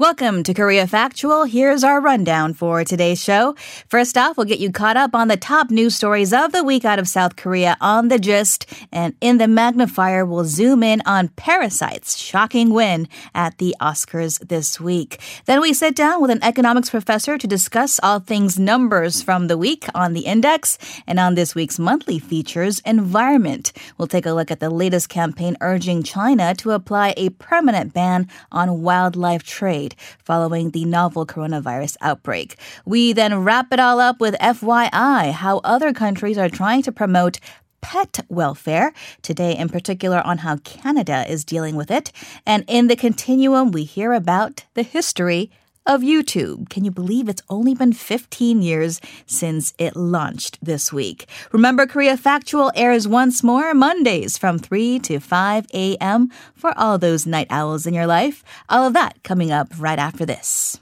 Welcome to Korea Factual. Here's our rundown for today's show. First off, we'll get you caught up on the top news stories of the week out of South Korea on the gist. And in the magnifier, we'll zoom in on Parasite's shocking win at the Oscars this week. Then we sit down with an economics professor to discuss all things numbers from the week on the index. And on this week's monthly features, environment. We'll take a look at the latest campaign urging China to apply a permanent ban on wildlife trade following the novel coronavirus outbreak. We then wrap it all up with FYI, how other countries are trying to promote pet welfare. Today, in particular, on how Canada is dealing with it. And in the continuum, we hear about the history of YouTube. Can you believe it's only been 15 years since it launched this week? Remember, Korea Factual airs once more Mondays from 3 to 5 a.m. for all those night owls in your life. All of that coming up right after this.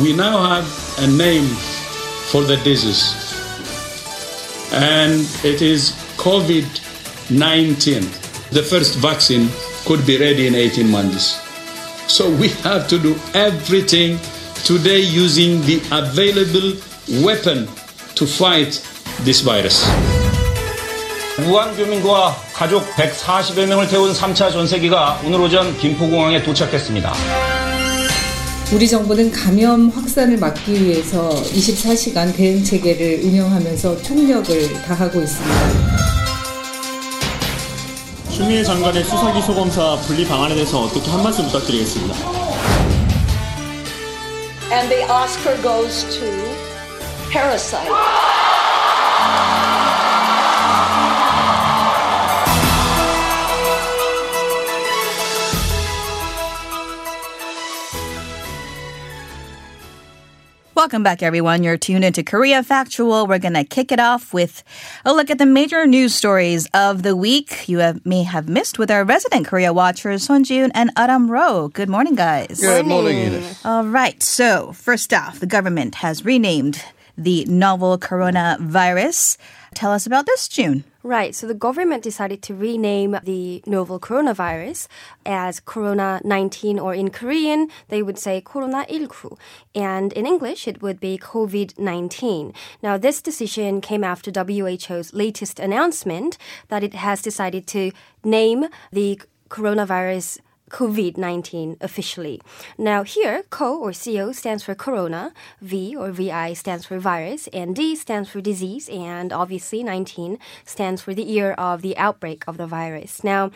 We now have a name for the disease, and it is COVID 19. The first vaccine could be ready in 18 months. So we have to do everything today using the available weapon to fight this virus. 우한 교민과 가족 140여 명을 태운 3차 전세기가 오늘 오전 김포공항에 도착했습니다. 우리 정부는 감염 확산을 막기 위해서 24시간 대응 체계를 운영하면서 총력을 다하고 있습니다. 추미애 장관의 수사기 소검사 분리 방안에 대해서 어떻게 한 말씀 부탁드리겠습니다. And the Oscar goes to Parasite. Welcome back, everyone. You're tuned into Korea Factual. We're going to kick it off with a look at the major news stories of the week you have, may have missed with our resident Korea watchers, Jun and Adam Ro. Good morning, guys. Good morning, Edith. All right. So, first off, the government has renamed the novel coronavirus. Tell us about this, June. Right. So the government decided to rename the novel coronavirus as Corona 19, or in Korean, they would say Corona 19. And in English, it would be COVID 19. Now, this decision came after WHO's latest announcement that it has decided to name the coronavirus COVID 19 officially. Now, here, CO or CO stands for corona, V or VI stands for virus, and D stands for disease, and obviously 19 stands for the year of the outbreak of the virus. Now,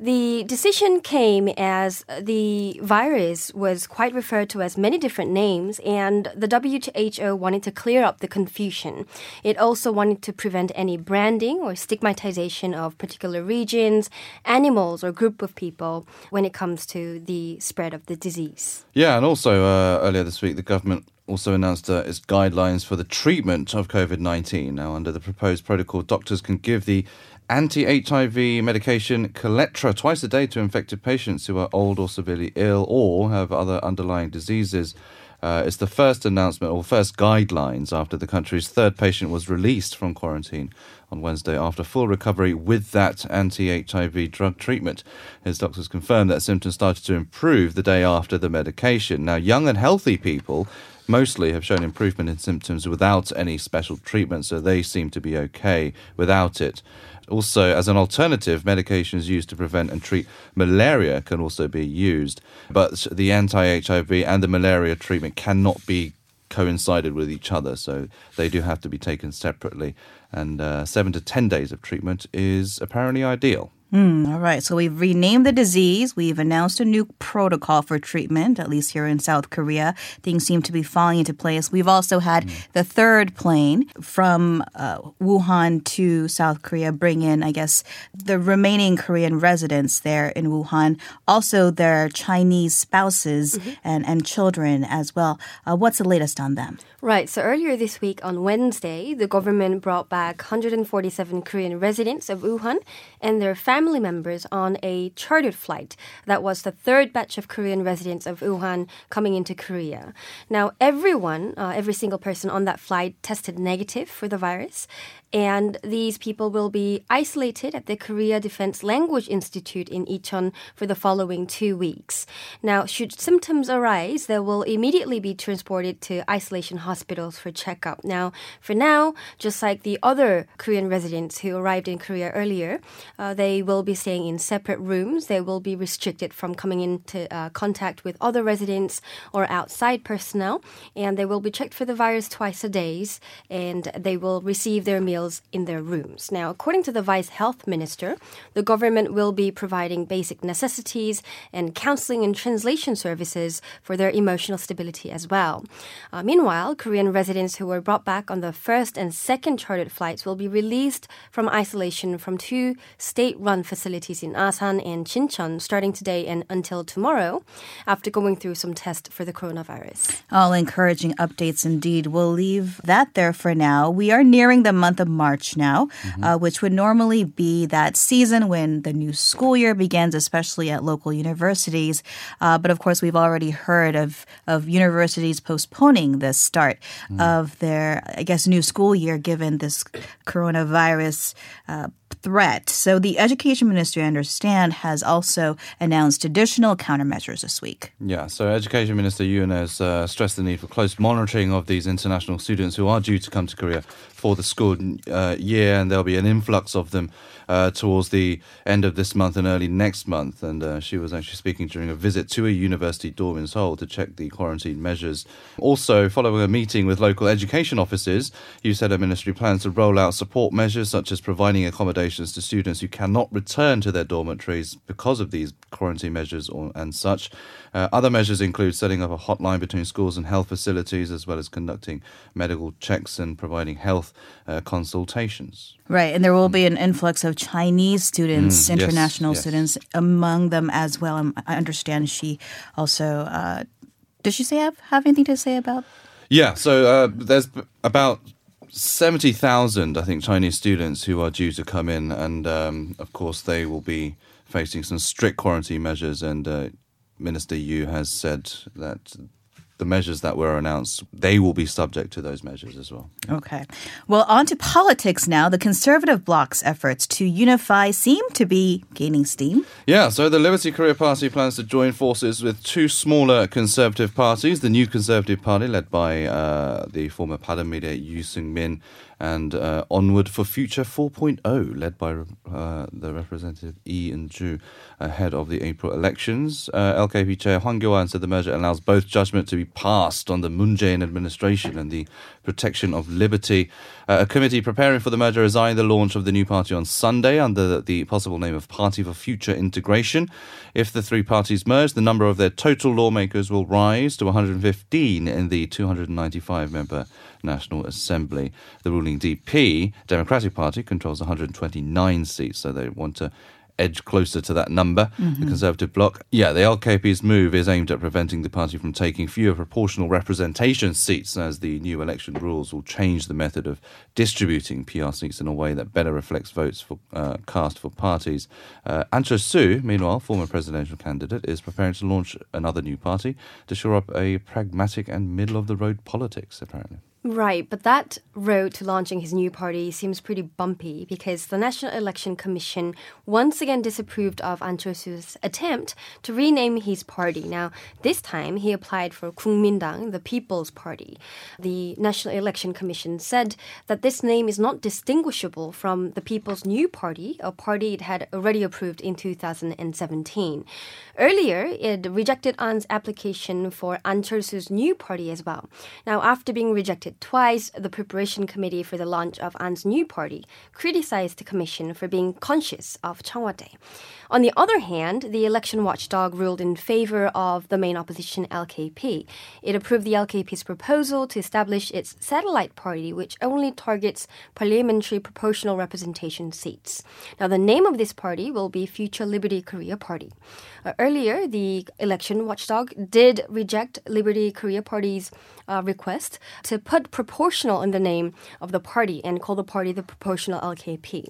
the decision came as the virus was quite referred to as many different names, and the WHO wanted to clear up the confusion. It also wanted to prevent any branding or stigmatization of particular regions, animals, or group of people when it comes to the spread of the disease. Yeah, and also uh, earlier this week, the government also announced uh, its guidelines for the treatment of COVID 19. Now, under the proposed protocol, doctors can give the anti HIV medication Kaletra twice a day to infected patients who are old or severely ill or have other underlying diseases. Uh, it's the first announcement or first guidelines after the country's third patient was released from quarantine on Wednesday after full recovery with that anti HIV drug treatment. His doctors confirmed that symptoms started to improve the day after the medication. Now, young and healthy people mostly have shown improvement in symptoms without any special treatment, so they seem to be okay without it. Also, as an alternative, medications used to prevent and treat malaria can also be used. But the anti HIV and the malaria treatment cannot be coincided with each other, so they do have to be taken separately. And uh, seven to ten days of treatment is apparently ideal. Mm, all right. So we've renamed the disease. We've announced a new protocol for treatment, at least here in South Korea. Things seem to be falling into place. We've also had mm. the third plane from uh, Wuhan to South Korea bring in, I guess, the remaining Korean residents there in Wuhan, also their Chinese spouses mm-hmm. and, and children as well. Uh, what's the latest on them? Right. So earlier this week on Wednesday, the government brought back 147 Korean residents of Wuhan and their family members on a chartered flight. That was the third batch of Korean residents of Wuhan coming into Korea. Now, everyone, uh, every single person on that flight tested negative for the virus. And these people will be isolated at the Korea Defense Language Institute in Icheon for the following two weeks. Now, should symptoms arise, they will immediately be transported to isolation hospitals for checkup. Now, for now, just like the other Korean residents who arrived in Korea earlier, uh, they will be staying in separate rooms. They will be restricted from coming into uh, contact with other residents or outside personnel, and they will be checked for the virus twice a day, and they will receive their meals in their rooms. Now, according to the Vice Health Minister, the government will be providing basic necessities and counseling and translation services for their emotional stability as well. Uh, meanwhile, Korean residents who were brought back on the first and second chartered flights will be released from isolation from two state-run facilities in Asan and Jincheon starting today and until tomorrow after going through some tests for the coronavirus. All encouraging updates indeed. We'll leave that there for now. We are nearing the month of March now, uh, which would normally be that season when the new school year begins, especially at local universities. Uh, but of course, we've already heard of, of universities postponing the start of their, I guess, new school year given this coronavirus uh, threat. So the education ministry, I understand, has also announced additional countermeasures this week. Yeah, so Education Minister Yoon has uh, stressed the need for close monitoring of these international students who are due to come to Korea for the school uh, year, and there'll be an influx of them uh, towards the end of this month and early next month. And uh, she was actually speaking during a visit to a university dorm in Seoul to check the quarantine measures. Also, following a meeting with local education officers, you said her ministry plans to roll out support measures such as providing accommodations to students who cannot return to their dormitories because of these quarantine measures or, and such. Uh, other measures include setting up a hotline between schools and health facilities, as well as conducting medical checks and providing health uh, consultations. Right, and there will be an influx of Chinese students, Mm, international yes. students among them as well. I understand she also. Uh, did she say have, have anything to say about? Yeah, so uh, there's about 70,000, I think, Chinese students who are due to come in, and um, of course, they will be facing some strict quarantine measures. And uh, Minister Yu has said that the measures that were announced, they will be subject to those measures as well. Okay. Well, on to politics now. The conservative bloc's efforts to unify seem to be gaining steam. Yeah, so the Liberty Korea Party plans to join forces with two smaller conservative parties the New Conservative Party, led by uh, the former Bareunmirae Yu Sung Min, and uh, Onward for Future 4.0, led by uh, the representative Lee Un-ju, ahead of the April elections. Uh, LKP chair Hwang Kyo-an said the merger allows both judgment to be passed on the Moon Jae-in administration and the protection of liberty. Uh, a committee preparing for the merger is eyeing the launch of the new party on Sunday under the possible name of Party for Future Integration. If the three parties merge, the number of their total lawmakers will rise to 115 in the 295 member National Assembly. The ruling DP, Democratic Party, controls 129 seats, so they want to edge closer to that number, the Conservative bloc. Yeah, the LKP's move is aimed at preventing the party from taking fewer proportional representation seats, as the new election rules will change the method of distributing PR seats in a way that better reflects votes for uh, cast for parties. Uh, An Soo, meanwhile, former presidential candidate, is preparing to launch another new party to shore up a pragmatic and middle-of-the-road politics, apparently. Right, but that road to launching his new party seems pretty bumpy because the National Election Commission once again disapproved of Ahn Cheol-soo's attempt to rename his party. Now, this time he applied for Gukmindang, the People's Party. The National Election Commission said that this name is not distinguishable from the People's New Party, a party it had already approved in 2017. Earlier, it rejected An's application for Ahn Cheol-soo's new party as well. Now, after being rejected twice, the preparation committee for the launch of An's new party criticized the commission for being conscious of Cheong Wa Dae. On the other hand, the election watchdog ruled in favor of the main opposition LKP. It approved the LKP's proposal to establish its satellite party, which only targets parliamentary proportional representation seats. Now, the name of this party will be Future Liberty Korea Party. Uh, earlier, the election watchdog did reject Liberty Korea Party's uh, request to put proportional in the name of the party and call the party the proportional LKP.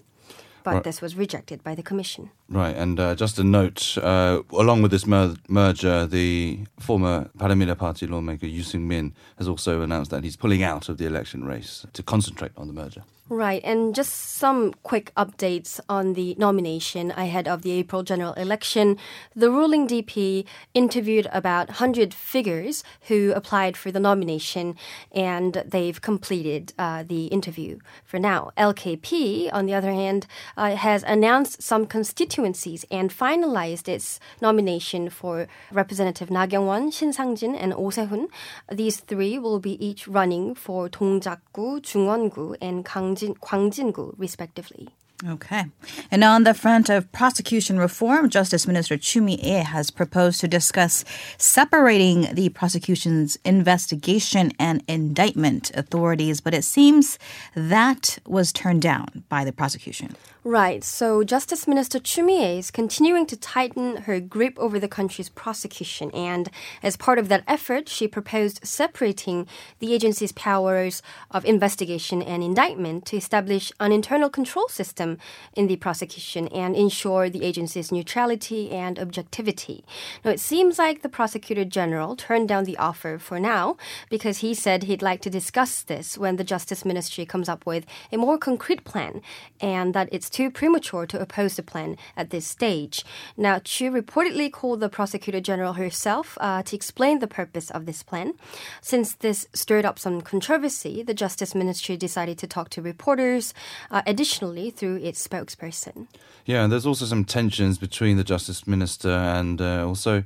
But Right. this was rejected by the commission. Right, and uh, just a note, uh, along with this mer- merger, the former Bareunmirae Party lawmaker Yu Sung Min has also announced that he's pulling out of the election race to concentrate on the merger. Right, and just some quick updates on the nomination ahead of the April general election. The ruling DP interviewed about 100 figures who applied for the nomination, and they've completed uh, the interview for now. LKP, on the other hand, uh, has announced some constituencies and finalized its nomination for Representative Na Kyung-won, Shin Sang-jin, and Oh Se-hun. These three will be each running for Dongjakgu, Jungwon-gu, and Gwangjin-gu, respectively. Okay. And on the front of prosecution reform, Justice Minister Chu Mi-ae has proposed to discuss separating the prosecution's investigation and indictment authorities, but it seems that was turned down by the prosecution. Right. So Justice Minister Chu Mi-ae is continuing to tighten her grip over the country's prosecution, and as part of that effort, she proposed separating the agency's powers of investigation and indictment to establish an internal control system in the prosecution and ensure the agency's neutrality and objectivity. Now, it seems like the prosecutor general turned down the offer for now because he said he'd like to discuss this when the Justice Ministry comes up with a more concrete plan, and that it's too premature to oppose the plan at this stage. Now, Chu reportedly called the prosecutor general herself uh, to explain the purpose of this plan. Since this stirred up some controversy, the Justice Ministry decided to talk to reporters, uh, additionally through its spokesperson. Yeah, and there's also some tensions between the Justice Minister and uh, also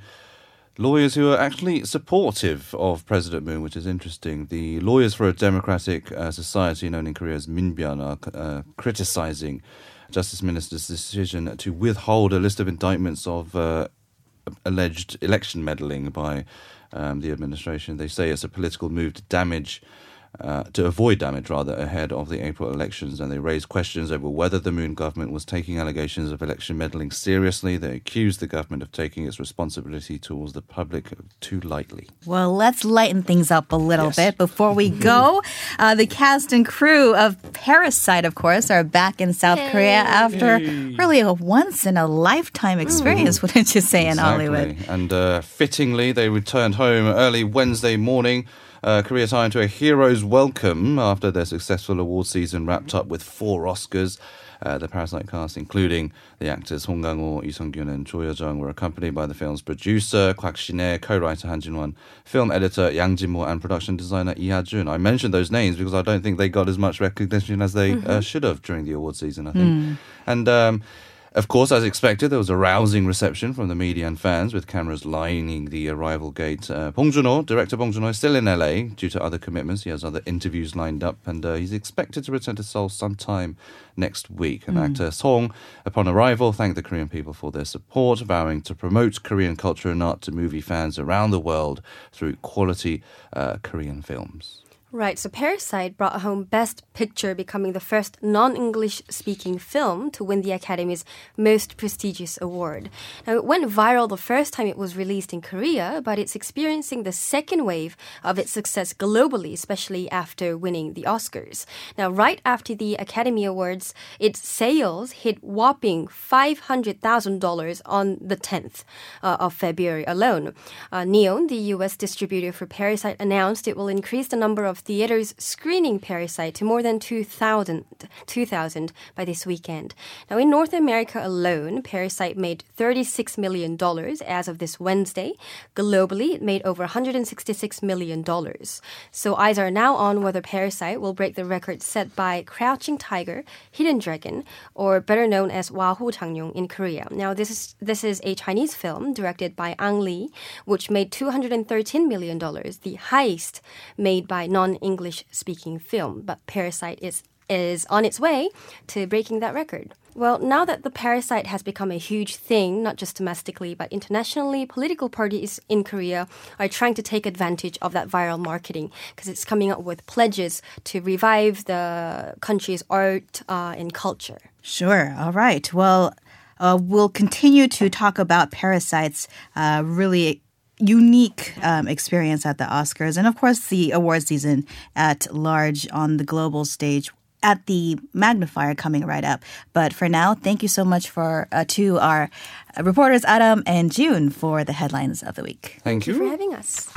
lawyers who are actually supportive of President Moon, which is interesting. The Lawyers for a Democratic uh, Society, known in Korea as Minbyun, are uh, criticizing Justice Minister's decision to withhold a list of indictments of uh, alleged election meddling by um, the administration. They say it's a political move to damage. Uh, to avoid damage, rather, ahead of the April elections, and they raised questions over whether the Moon government was taking allegations of election meddling seriously. They accused the government of taking its responsibility towards the public too lightly. Well, let's lighten things up a little Yes. bit before we go. Uh, the cast and crew of Parasite, of course, are back in South Korea after really a once in a lifetime experience, wouldn't you say, in Hollywood? And uh, fittingly, they returned home early Wednesday morning. Uh, Korea time to a hero's welcome after their successful award season wrapped up with four Oscars. Uh, the Parasite cast, including the actors Song Kang-ho, Lee Sung-kyun, and Choi Yo-jung, were accompanied by the film's producer Kwak Shin-hye, co-writer Han Jin-won, film editor Yang Jin-mo, and production designer Lee Ha-jun. I mentioned those names because I don't think they got as much recognition as they uh, should have during the award season. I think, and. Um, of course, as expected, there was a rousing reception from the media and fans, with cameras lining the arrival gate. Uh, Bong Joon-ho, director Bong Joon-ho, is still in LA due to other commitments. He has other interviews lined up, and uh, he's expected to return to Seoul sometime next week. And actor Song, upon arrival, thanked the Korean people for their support, vowing to promote Korean culture and art to movie fans around the world through quality uh, Korean films. Right, so Parasite brought home Best Picture, becoming the first non English speaking film to win the Academy's most prestigious award. Now, it went viral the first time it was released in Korea, but it's experiencing the second wave of its success globally, especially after winning the Oscars. Now, right after the Academy Awards, its sales hit whopping $500,000 on the 10th uh, of February alone. Uh, Neon, the US distributor for Parasite, announced it will increase the number of theaters screening Parasite to more than 2,000 2,000 by this weekend. Now, in North America alone, Parasite made $36 million as of this Wednesday. Globally, it made over $166 million. So eyes are now on whether Parasite will break the record set by Crouching Tiger, Hidden Dragon, or better known as Wahoo Changyong in Korea. Now, this is this is a Chinese film directed by Ang Lee, which made $213 million, the highest made by non-English speaking film. But Parasite is is on its way to breaking that record. Well, now that the parasite has become a huge thing, not just domestically but internationally, political parties in Korea are trying to take advantage of that viral marketing because it's coming up with pledges to revive the country's art uh, and culture. Sure. All right. Well, uh, we'll continue to talk about Parasite's uh, really unique um, experience at the Oscars and, of course, the award season at large on the global stage at the magnifier coming right up. But for now, thank you so much for uh, to our uh, reporters Adam and June for the headlines of the week. Thank Thank you for having us.